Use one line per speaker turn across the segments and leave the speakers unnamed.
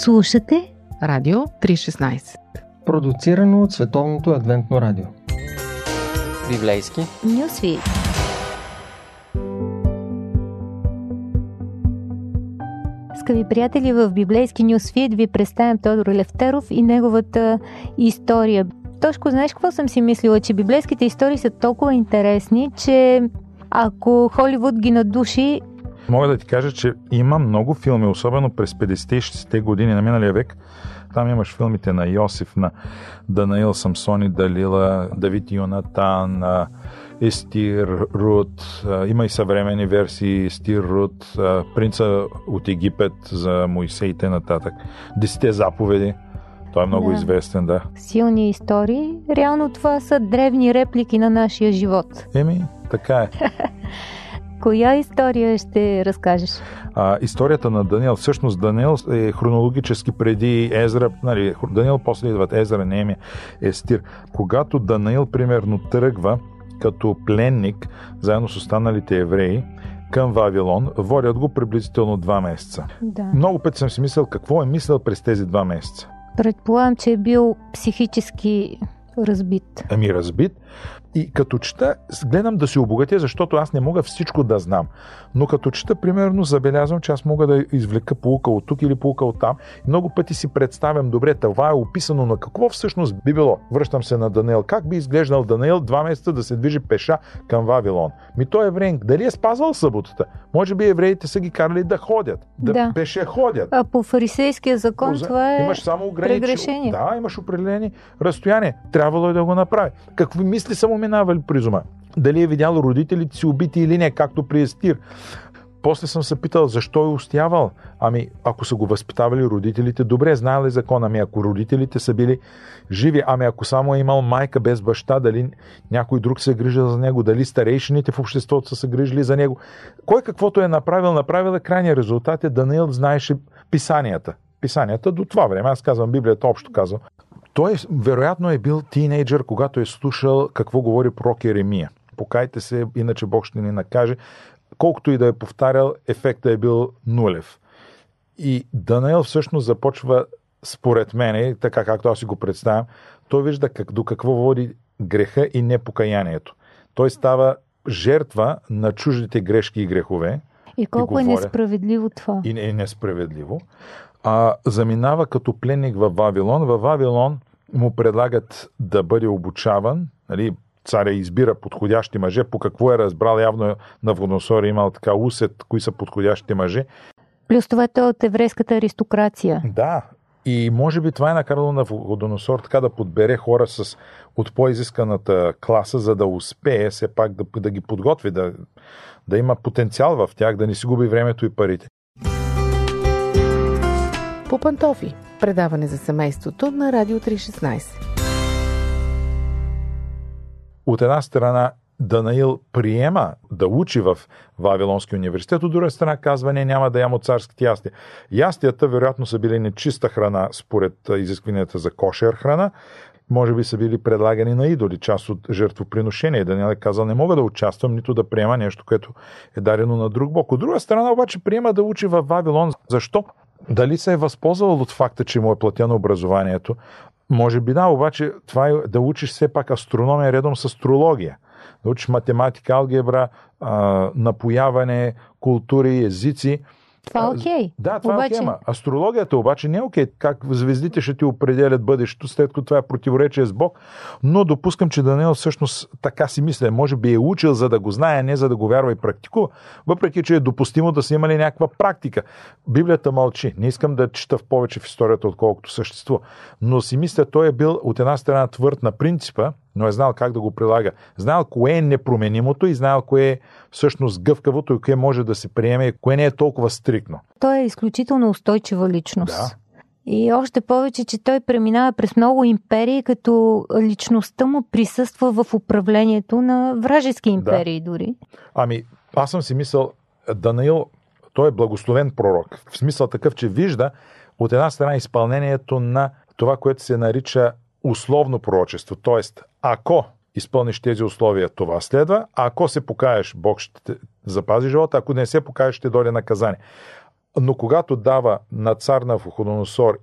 Слушате
Радио 316
Продуцирано от Световното адвентно радио
Библейски
Нюсвит Скъпи приятели, в библейски Нюсфит ви представям Тодор Левтеров и неговата история. Тошко, знаеш какво съм си мислила? Че библейските истории са толкова интересни, че ако Холивуд ги надуши,
Мога да ти кажа, че има много филми, особено през 50-те и 60-те години на миналия век. Там имаш филмите на Йосиф, на Данаил Самсони, Далила, Давид Йонатан, Естир, Рут. Има и съвремени версии Естир, Рут, Принца от Египет за Моисей и нататък. Десете заповеди. Той е много
Да.
известен, да.
силни истории, реално това са древни реплики на нашия живот.
Еми, така е.
Коя история ще разкажеш?
А, историята на Даниел, всъщност Даниел е хронологически преди Езра, нали, Даниел после идват Езра, Неемия, Естир. Когато Даниел, примерно, тръгва като пленник, заедно с останалите евреи, към Вавилон, водят го приблизително два месеца.
Да.
Много пъти съм си мислил какво е мислил през тези два месеца.
Предполагам, че е бил психически разбит.
Ами разбит. И като чета, гледам да се обогатя, защото аз не мога всичко да знам. Но като чета, примерно, забелязвам, че аз мога да извлека полука от тук или полука от там. Много пъти си представям, добре, това е описано на какво всъщност би било. Връщам се на Даниел. Как би изглеждал Даниел два месеца да се движи пеша към Вавилон? Ми той е евреин. Дали е спазвал съботата? Може би евреите са ги карали да ходят, да,
Да.
пеше ходят.
А по фарисейския закон
Поза-
това е
имаш само ограничи...
прегрешение.
Да, имаш определени разстояния. Трябвало е да го направи. Какви мисли са му минавали през ума? Дали е видял родителите си убити или не, както при Естир. После съм се питал защо е устоявал. Ами, ако са го възпитавали родителите, добре, знаел ли закон? Ами, ако родителите са били живи, ами ако само е имал майка без баща, дали някой друг се е за него, дали старейшините в обществото са се грижили за него. Кой каквото е направил, направил е крайния резултат е Даниил знаеше писанията. Писанията до това време, аз казвам Библията общо казвам. Той вероятно е бил тинейджър, когато е слушал какво говори пророк Еремия. Покайте се, иначе Бог ще ни накаже. Колкото и да е повтарял, ефектът е бил нулев. И Даниел всъщност започва, според мен, така както аз си го представям, той вижда как, до какво води греха и непокаянието. Той става жертва на чуждите грешки и грехове
И колко е
говоря.
несправедливо това.
и е несправедливо, а заминава като пленник в Вавилон. В Вавилон му предлагат да бъде обучаван, нали, царя избира подходящи мъже, по какво е разбрал, явно на Водоносор е имал така усет, кои са подходящите мъже.
Плюс това той е от еврейската аристокрация.
Да, и може би това е накарало на Водоносор така да подбере хора с от по-изисканата класа, за да успее все пак да, да ги подготви, да, да има потенциал в тях, да не си губи времето и парите.
По пантофи. Предаване за семейството на Радио 316.
от една страна Данаил приема да учи в Вавилонския университет, от друга страна казва, не, няма да ямо царските ястия. Ястията вероятно са били нечиста храна според изискванията за кошер храна, може би са били предлагани на идоли, част от жертвоприношение. Даниел е казал, не мога да участвам, нито да приема нещо, което е дарено на друг бог. От друга страна обаче приема да учи в Вавилон. Защо? Дали се е възползвал от факта, че му е платено образованието? Може би да, обаче това е да учиш все пак астрономия редом с астрология. Да учиш математика, алгебра, а, напояване, култури, езици.
Това е окей.
Да, това
Обаче-
е окей, астрологията обаче не е окей. Как звездите ще ти определят бъдещето, след като това е противоречие с Бог. Но допускам, че Даниел всъщност така си мисля. Може би е учил, за да го знае, не за да го вярва и практикува. Въпреки, че е допустимо да са имали някаква практика. Библията мълчи. Не искам да чета в повече в историята, отколкото съществува. Но си мисля, той е бил от една страна твърд на принципа, но е знал как да го прилага. Знал кое е непроменимото и знал кое е всъщност гъвкавото и кое може да се приеме и кое не е толкова стрикно.
Той е изключително устойчива личност.
Да.
И още повече, че той преминава през много империи, като личността му присъства в управлението на вражески империи дори.
Ами, аз съм си мисъл, Данаил, той е благословен пророк. В смисъл такъв, че вижда от една страна изпълнението на това, което се нарича условно пророчество. Тоест, ако изпълниш тези условия, това следва. Ако се покаеш, Бог ще те запази живота. Ако не се покаеш, ще дойде наказание. Но когато дава на цар на Вуходоносор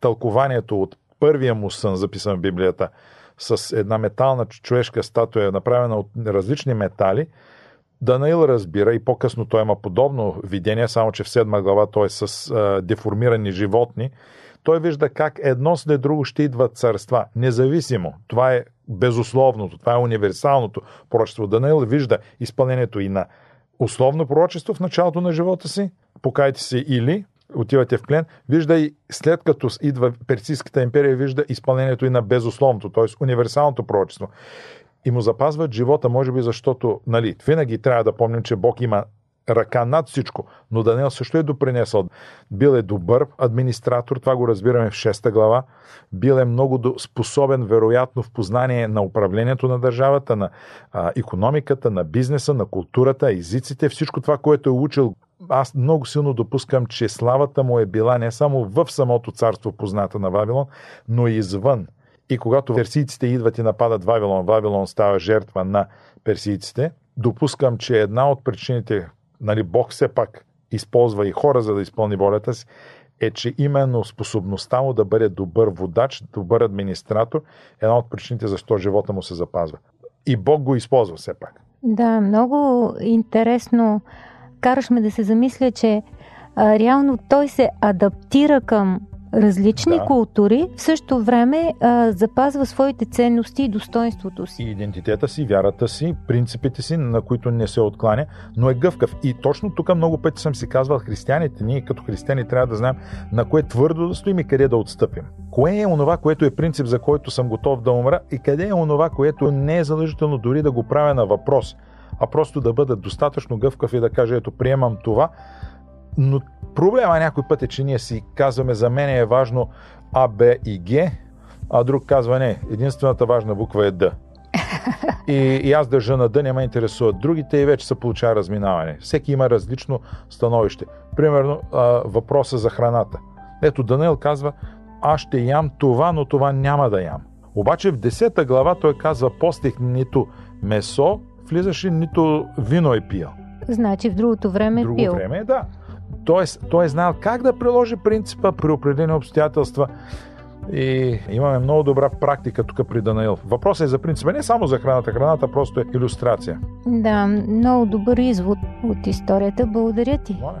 тълкованието от първия му сън, записан в Библията, с една метална човешка статуя, направена от различни метали, Данаил разбира и по-късно той има подобно видение, само че в седма глава той е с а, деформирани животни. Той вижда как едно след друго ще идват царства, независимо. Това е безусловното, това е универсалното пророчество. Данаил вижда изпълнението и на условно пророчество в началото на живота си, покайте се или отивате в плен, вижда и след като идва Персийската империя, вижда изпълнението и на безусловното, т.е. универсалното пророчество. И му запазват живота, може би защото, нали, винаги трябва да помним, че Бог има ръка над всичко. Но Даниел също е допринесъл. Бил е добър администратор, това го разбираме в 6 глава. Бил е много способен, вероятно, в познание на управлението на държавата, на а, економиката, на бизнеса, на културата, езиците, всичко това, което е учил. Аз много силно допускам, че славата му е била не само в самото царство позната на Вавилон, но и извън. И когато персийците идват и нападат Вавилон, Вавилон става жертва на персийците, допускам, че една от причините, нали, Бог все пак използва и хора, за да изпълни волята си, е, че именно способността му да бъде добър водач, добър администратор, е една от причините защо живота му се запазва. И Бог го използва все пак.
Да, много интересно. Караш ме да се замисля, че а, реално той се адаптира към различни
Да.
култури, в същото време а, запазва своите ценности и достоинството си.
и идентитета си, вярата си, принципите си, на които не се откланя, но е гъвкав. И точно тук много пъти съм си казвал, християните, ние като християни трябва да знаем на кое твърдо да стоим и къде да отстъпим. Кое е онова, което е принцип, за който съм готов да умра и къде е онова, което не е задължително дори да го правя на въпрос, а просто да бъда достатъчно гъвкав и да кажа, ето, приемам това, но проблема някой път е, че ние си казваме, за мен е важно А, Б и Г, а друг казва не, единствената важна буква е Д. И, и аз държа на Д, не ме интересуват другите и вече се получава разминаване. Всеки има различно становище. Примерно а, въпроса за храната. Ето Даниел казва, аз ще ям това, но това няма да ям. Обаче в 10 глава той казва, постих нито месо, влизаше, нито вино е пил.
Значи в другото време е
Друго
пил.
време е да. Тоест, той е знаел как да приложи принципа при определени обстоятелства. И имаме много добра практика тук при Данаил. Въпросът е за принципа, не само за храната. Храната просто е иллюстрация.
Да, много добър извод от историята. Благодаря ти.
Моля.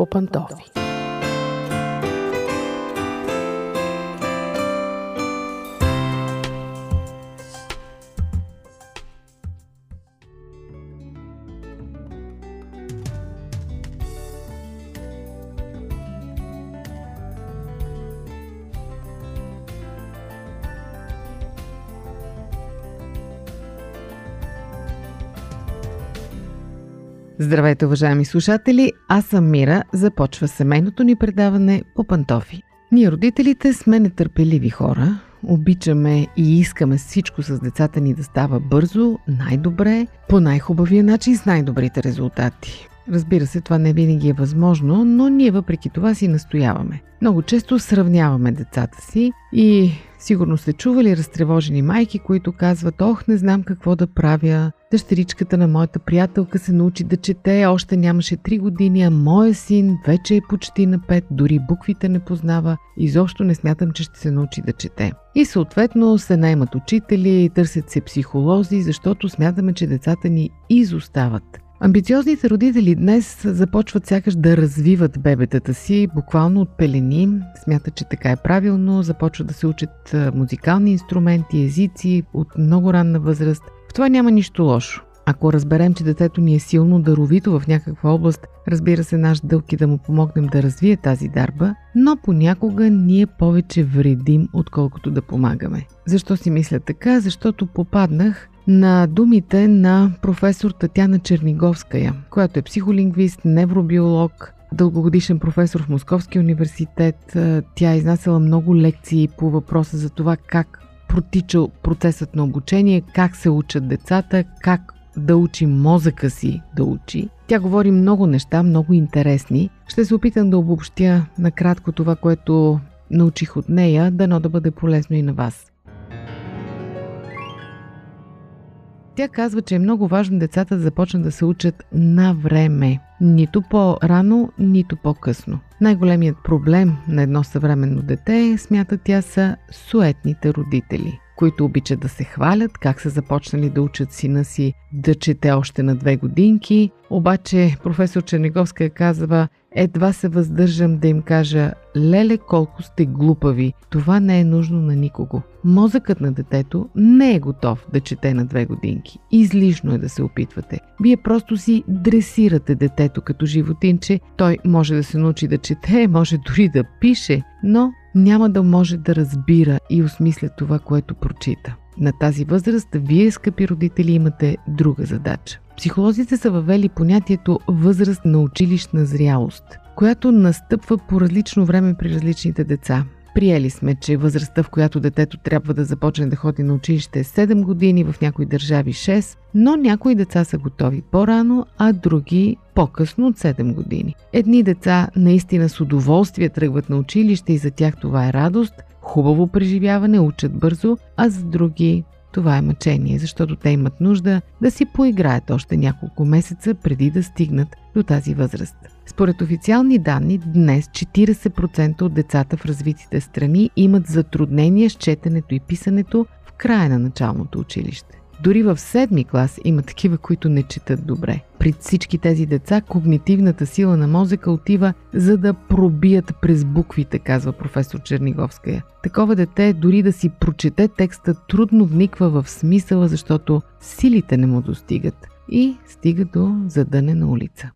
Popantov. Здравейте, уважаеми слушатели! Аз съм Мира. Започва семейното ни предаване по пантофи. Ние, родителите, сме нетърпеливи хора. Обичаме и искаме всичко с децата ни да става бързо, най-добре, по най-хубавия начин с най-добрите резултати. Разбира се, това не винаги е възможно, но ние въпреки това си настояваме. Много често сравняваме децата си и сигурно сте чували разтревожени майки, които казват Ох, не знам какво да правя. Дъщеричката на моята приятелка се научи да чете, още нямаше 3 години, а моя син вече е почти на 5, дори буквите не познава. Изобщо не смятам, че ще се научи да чете. И съответно се наймат учители, търсят се психолози, защото смятаме, че децата ни изостават. Амбициозните родители днес започват сякаш да развиват бебетата си, буквално от пелени. Смятат, че така е правилно, започват да се учат музикални инструменти, езици от много ранна възраст. В това няма нищо лошо. Ако разберем, че детето ни е силно даровито в някаква област, разбира се, наш дълг е да му помогнем да развие тази дарба, но понякога ние повече вредим, отколкото да помагаме. Защо си мисля така? Защото попаднах на думите на професор Татяна Черниговская, която е психолингвист, невробиолог, дългогодишен професор в Московския университет. Тя е изнасяла много лекции по въпроса за това как протича процесът на обучение, как се учат децата, как да учи мозъка си да учи. Тя говори много неща, много интересни. Ще се опитам да обобщя накратко това, което научих от нея, дано да бъде полезно и на вас. Тя казва, че е много важно децата да започнат да се учат на време. Нито по-рано, нито по-късно. Най-големият проблем на едно съвременно дете, смята тя, са суетните родители които обичат да се хвалят, как са започнали да учат сина си да чете още на две годинки. Обаче професор Черниговска казва, едва се въздържам да им кажа, леле колко сте глупави, това не е нужно на никого. Мозъкът на детето не е готов да чете на две годинки. Излишно е да се опитвате. Вие просто си дресирате детето като животинче. Той може да се научи да чете, може дори да пише, но няма да може да разбира и осмисля това, което прочита. На тази възраст вие, скъпи родители, имате друга задача. Психолозите са въвели понятието възраст на училищна зрялост, която настъпва по различно време при различните деца. Приели сме, че възрастта, в която детето трябва да започне да ходи на училище е 7 години, в някои държави 6, но някои деца са готови по-рано, а други по-късно от 7 години. Едни деца наистина с удоволствие тръгват на училище и за тях това е радост, хубаво преживяване, учат бързо, а за други това е мъчение, защото те имат нужда да си поиграят още няколко месеца преди да стигнат до тази възраст. Според официални данни, днес 40% от децата в развитите страни имат затруднения с четенето и писането в края на началното училище. Дори в седми клас има такива, които не четат добре. При всички тези деца когнитивната сила на мозъка отива за да пробият през буквите, казва професор Черниговская. Такова дете, дори да си прочете текста, трудно вниква в смисъла, защото силите не му достигат и стига до задънена улица.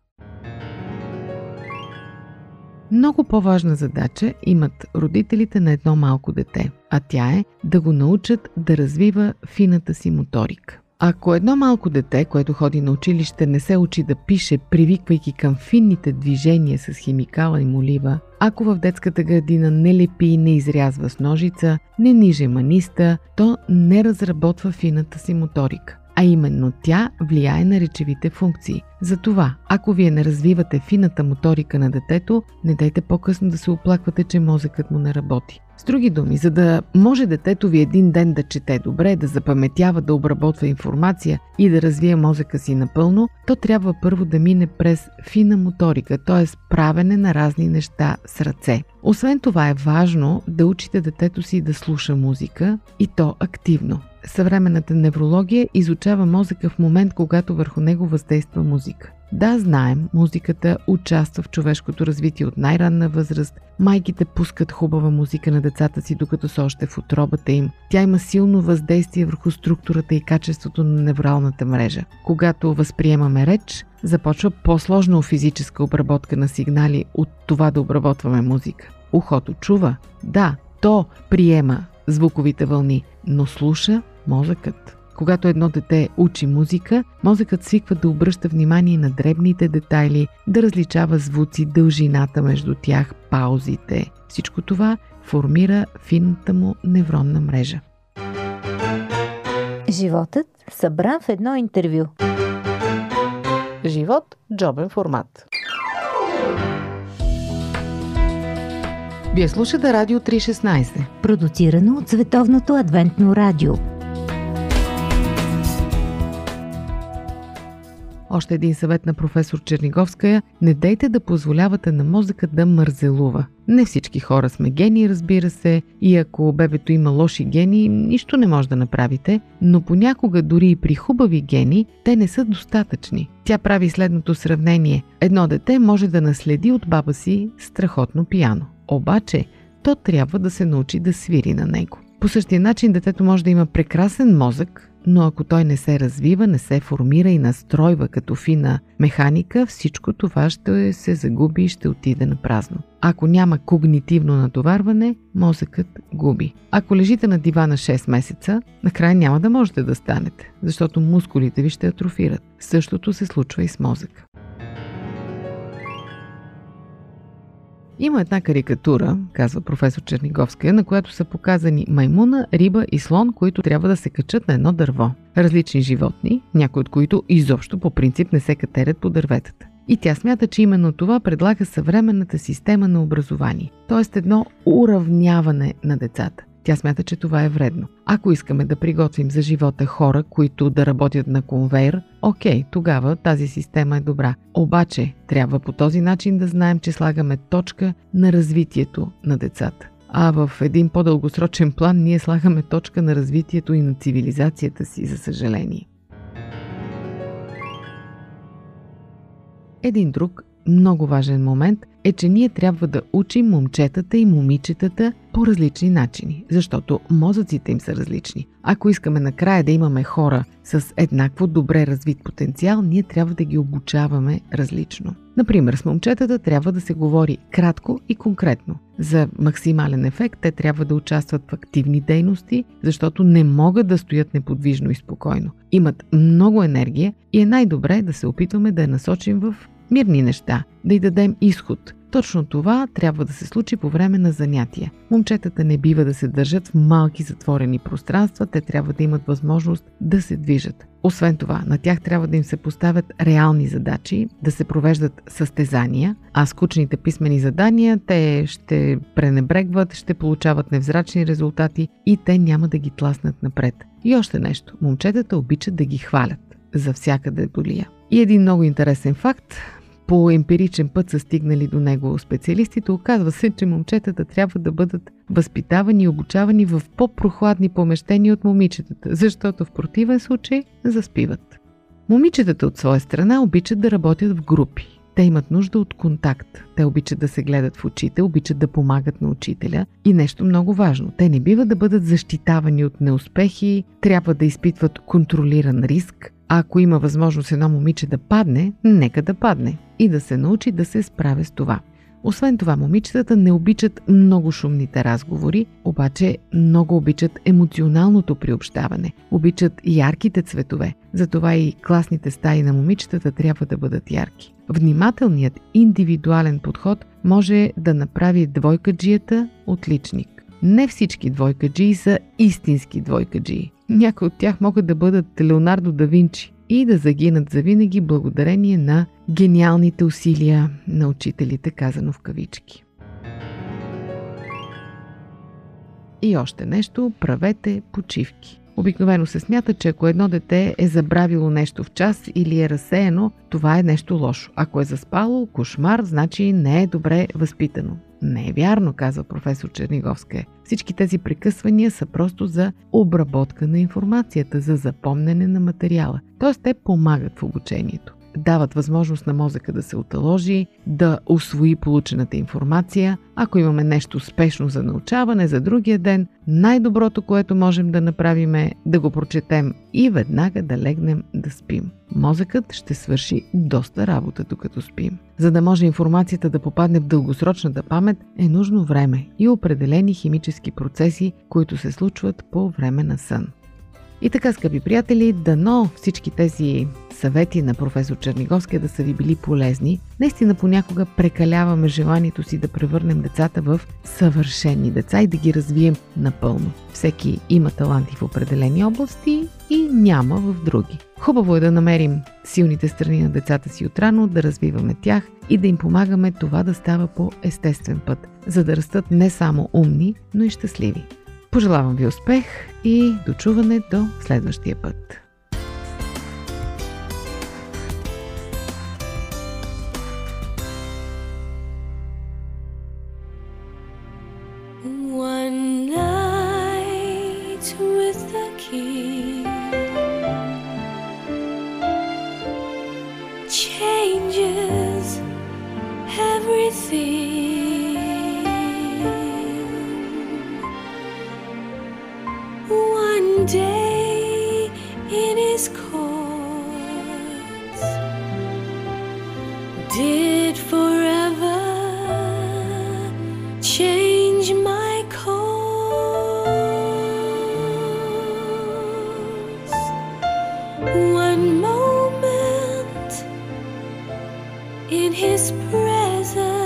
Много по-важна задача имат родителите на едно малко дете, а тя е да го научат да развива фината си моторика. Ако едно малко дете, което ходи на училище, не се учи да пише, привиквайки към финните движения с химикала и молива, ако в детската градина не лепи и не изрязва с ножица, не ниже маниста, то не разработва фината си моторика а именно тя влияе на речевите функции. Затова, ако вие не развивате фината моторика на детето, не дайте по-късно да се оплаквате, че мозъкът му не работи. С други думи, за да може детето ви един ден да чете добре, да запаметява, да обработва информация и да развие мозъка си напълно, то трябва първо да мине през фина моторика, т.е. правене на разни неща с ръце. Освен това е важно да учите детето си да слуша музика и то активно съвременната неврология изучава мозъка в момент, когато върху него въздейства музика. Музика. Да, знаем, музиката участва в човешкото развитие от най-ранна възраст. Майките пускат хубава музика на децата си, докато са още в отробата им. Тя има силно въздействие върху структурата и качеството на невралната мрежа. Когато възприемаме реч, започва по-сложна физическа обработка на сигнали от това да обработваме музика. Ухото чува, да, то приема звуковите вълни, но слуша мозъкът. Когато едно дете учи музика, мозъкът свиква да обръща внимание на дребните детайли, да различава звуци, дължината между тях, паузите. Всичко това формира финната му невронна мрежа.
Животът събран в едно интервю.
Живот – джобен формат. Вие слушате Радио 316.
Продуцирано от Световното адвентно радио.
Още един съвет на професор Черниговская – не дейте да позволявате на мозъка да мързелува. Не всички хора сме гени, разбира се, и ако бебето има лоши гени, нищо не може да направите, но понякога дори и при хубави гени, те не са достатъчни. Тя прави следното сравнение. Едно дете може да наследи от баба си страхотно пияно. Обаче, то трябва да се научи да свири на него. По същия начин детето може да има прекрасен мозък, но ако той не се развива, не се формира и настройва като фина механика, всичко това ще се загуби и ще отиде на празно. Ако няма когнитивно натоварване, мозъкът губи. Ако лежите на дивана 6 месеца, накрая няма да можете да станете, защото мускулите ви ще атрофират. Същото се случва и с мозъка. Има една карикатура, казва професор Черниговска, на която са показани маймуна, риба и слон, които трябва да се качат на едно дърво. Различни животни, някои от които изобщо по принцип не се катерят по дърветата. И тя смята, че именно това предлага съвременната система на образование, т.е. едно уравняване на децата. Тя смята, че това е вредно. Ако искаме да приготвим за живота хора, които да работят на конвейер, окей, тогава тази система е добра. Обаче, трябва по този начин да знаем, че слагаме точка на развитието на децата. А в един по-дългосрочен план ние слагаме точка на развитието и на цивилизацията си, за съжаление. Един друг много важен момент е, че ние трябва да учим момчетата и момичетата по различни начини, защото мозъците им са различни. Ако искаме накрая да имаме хора с еднакво добре развит потенциал, ние трябва да ги обучаваме различно. Например, с момчетата трябва да се говори кратко и конкретно. За максимален ефект те трябва да участват в активни дейности, защото не могат да стоят неподвижно и спокойно. Имат много енергия и е най-добре да се опитваме да я насочим в мирни неща, да й дадем изход. Точно това трябва да се случи по време на занятия. Момчетата не бива да се държат в малки затворени пространства, те трябва да имат възможност да се движат. Освен това, на тях трябва да им се поставят реални задачи, да се провеждат състезания, а скучните писмени задания те ще пренебрегват, ще получават невзрачни резултати и те няма да ги тласнат напред. И още нещо. Момчетата обичат да ги хвалят за всяка деболия. И един много интересен факт по емпиричен път са стигнали до него специалистите, оказва се, че момчетата трябва да бъдат възпитавани и обучавани в по-прохладни помещения от момичетата, защото в противен случай заспиват. Момичетата от своя страна обичат да работят в групи. Те имат нужда от контакт. Те обичат да се гледат в очите, обичат да помагат на учителя. И нещо много важно. Те не бива да бъдат защитавани от неуспехи, трябва да изпитват контролиран риск, а ако има възможност едно момиче да падне, нека да падне и да се научи да се справя с това. Освен това, момичетата не обичат много шумните разговори, обаче много обичат емоционалното приобщаване, обичат ярките цветове. Затова и класните стаи на момичетата трябва да бъдат ярки. Внимателният индивидуален подход може да направи двойкаджията отличник. Не всички двойкаджии са истински двойкаджии. Някои от тях могат да бъдат Леонардо да Винчи и да загинат завинаги благодарение на гениалните усилия на учителите, казано в кавички. И още нещо, правете почивки. Обикновено се смята, че ако едно дете е забравило нещо в час или е разсеяно, това е нещо лошо. Ако е заспало, кошмар, значи не е добре възпитано. Не е вярно, казва професор Черниговска. Всички тези прекъсвания са просто за обработка на информацията, за запомнене на материала. Тоест те помагат в обучението. Дават възможност на мозъка да се оталожи, да освои получената информация. Ако имаме нещо спешно за научаване за другия ден, най-доброто, което можем да направим е да го прочетем и веднага да легнем да спим. Мозъкът ще свърши доста работа докато спим. За да може информацията да попадне в дългосрочната памет, е нужно време и определени химически процеси, които се случват по време на сън. И така, скъпи приятели, дано всички тези съвети на професор Черниговския да са ви били полезни. Наистина понякога прекаляваме желанието си да превърнем децата в съвършени деца и да ги развием напълно. Всеки има таланти в определени области и няма в други. Хубаво е да намерим силните страни на децата си отрано, да развиваме тях и да им помагаме това да става по естествен път, за да растат не само умни, но и щастливи. Пожелавам ви успех и дочуване до следващия път.
His presence.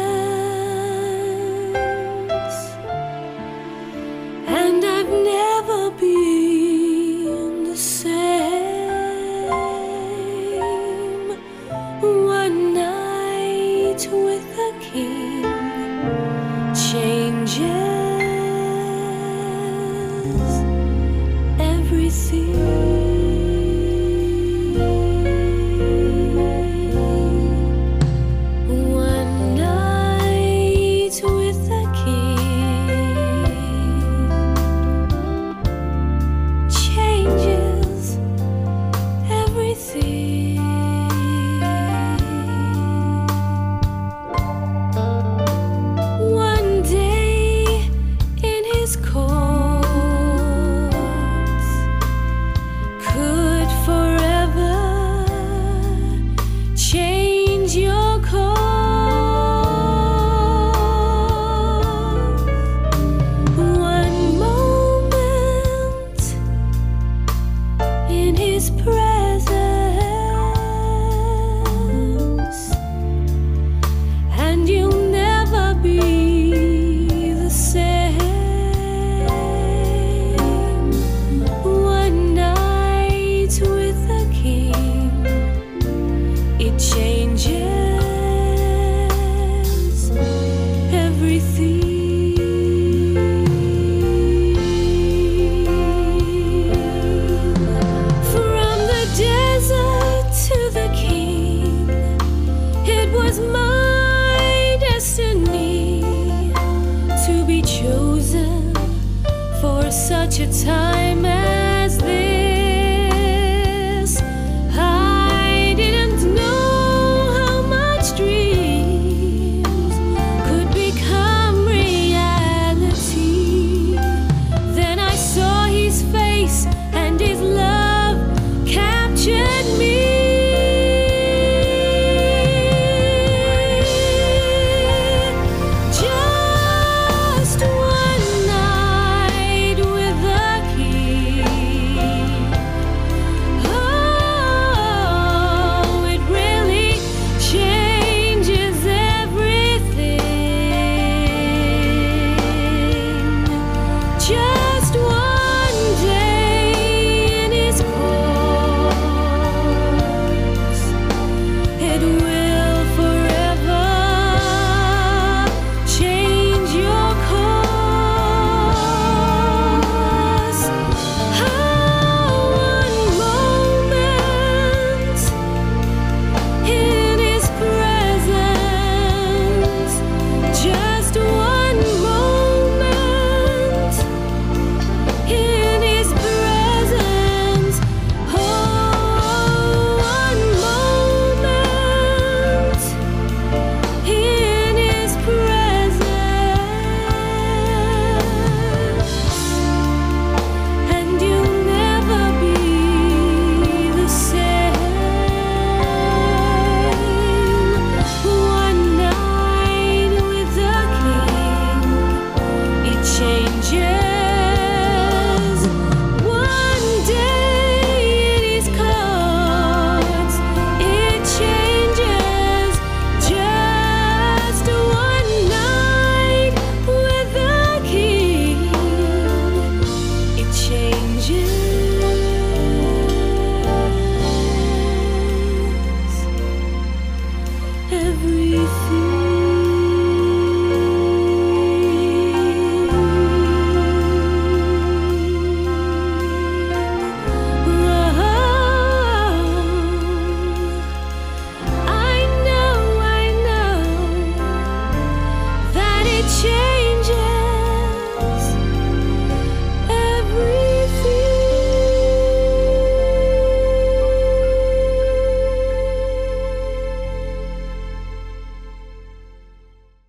such a time.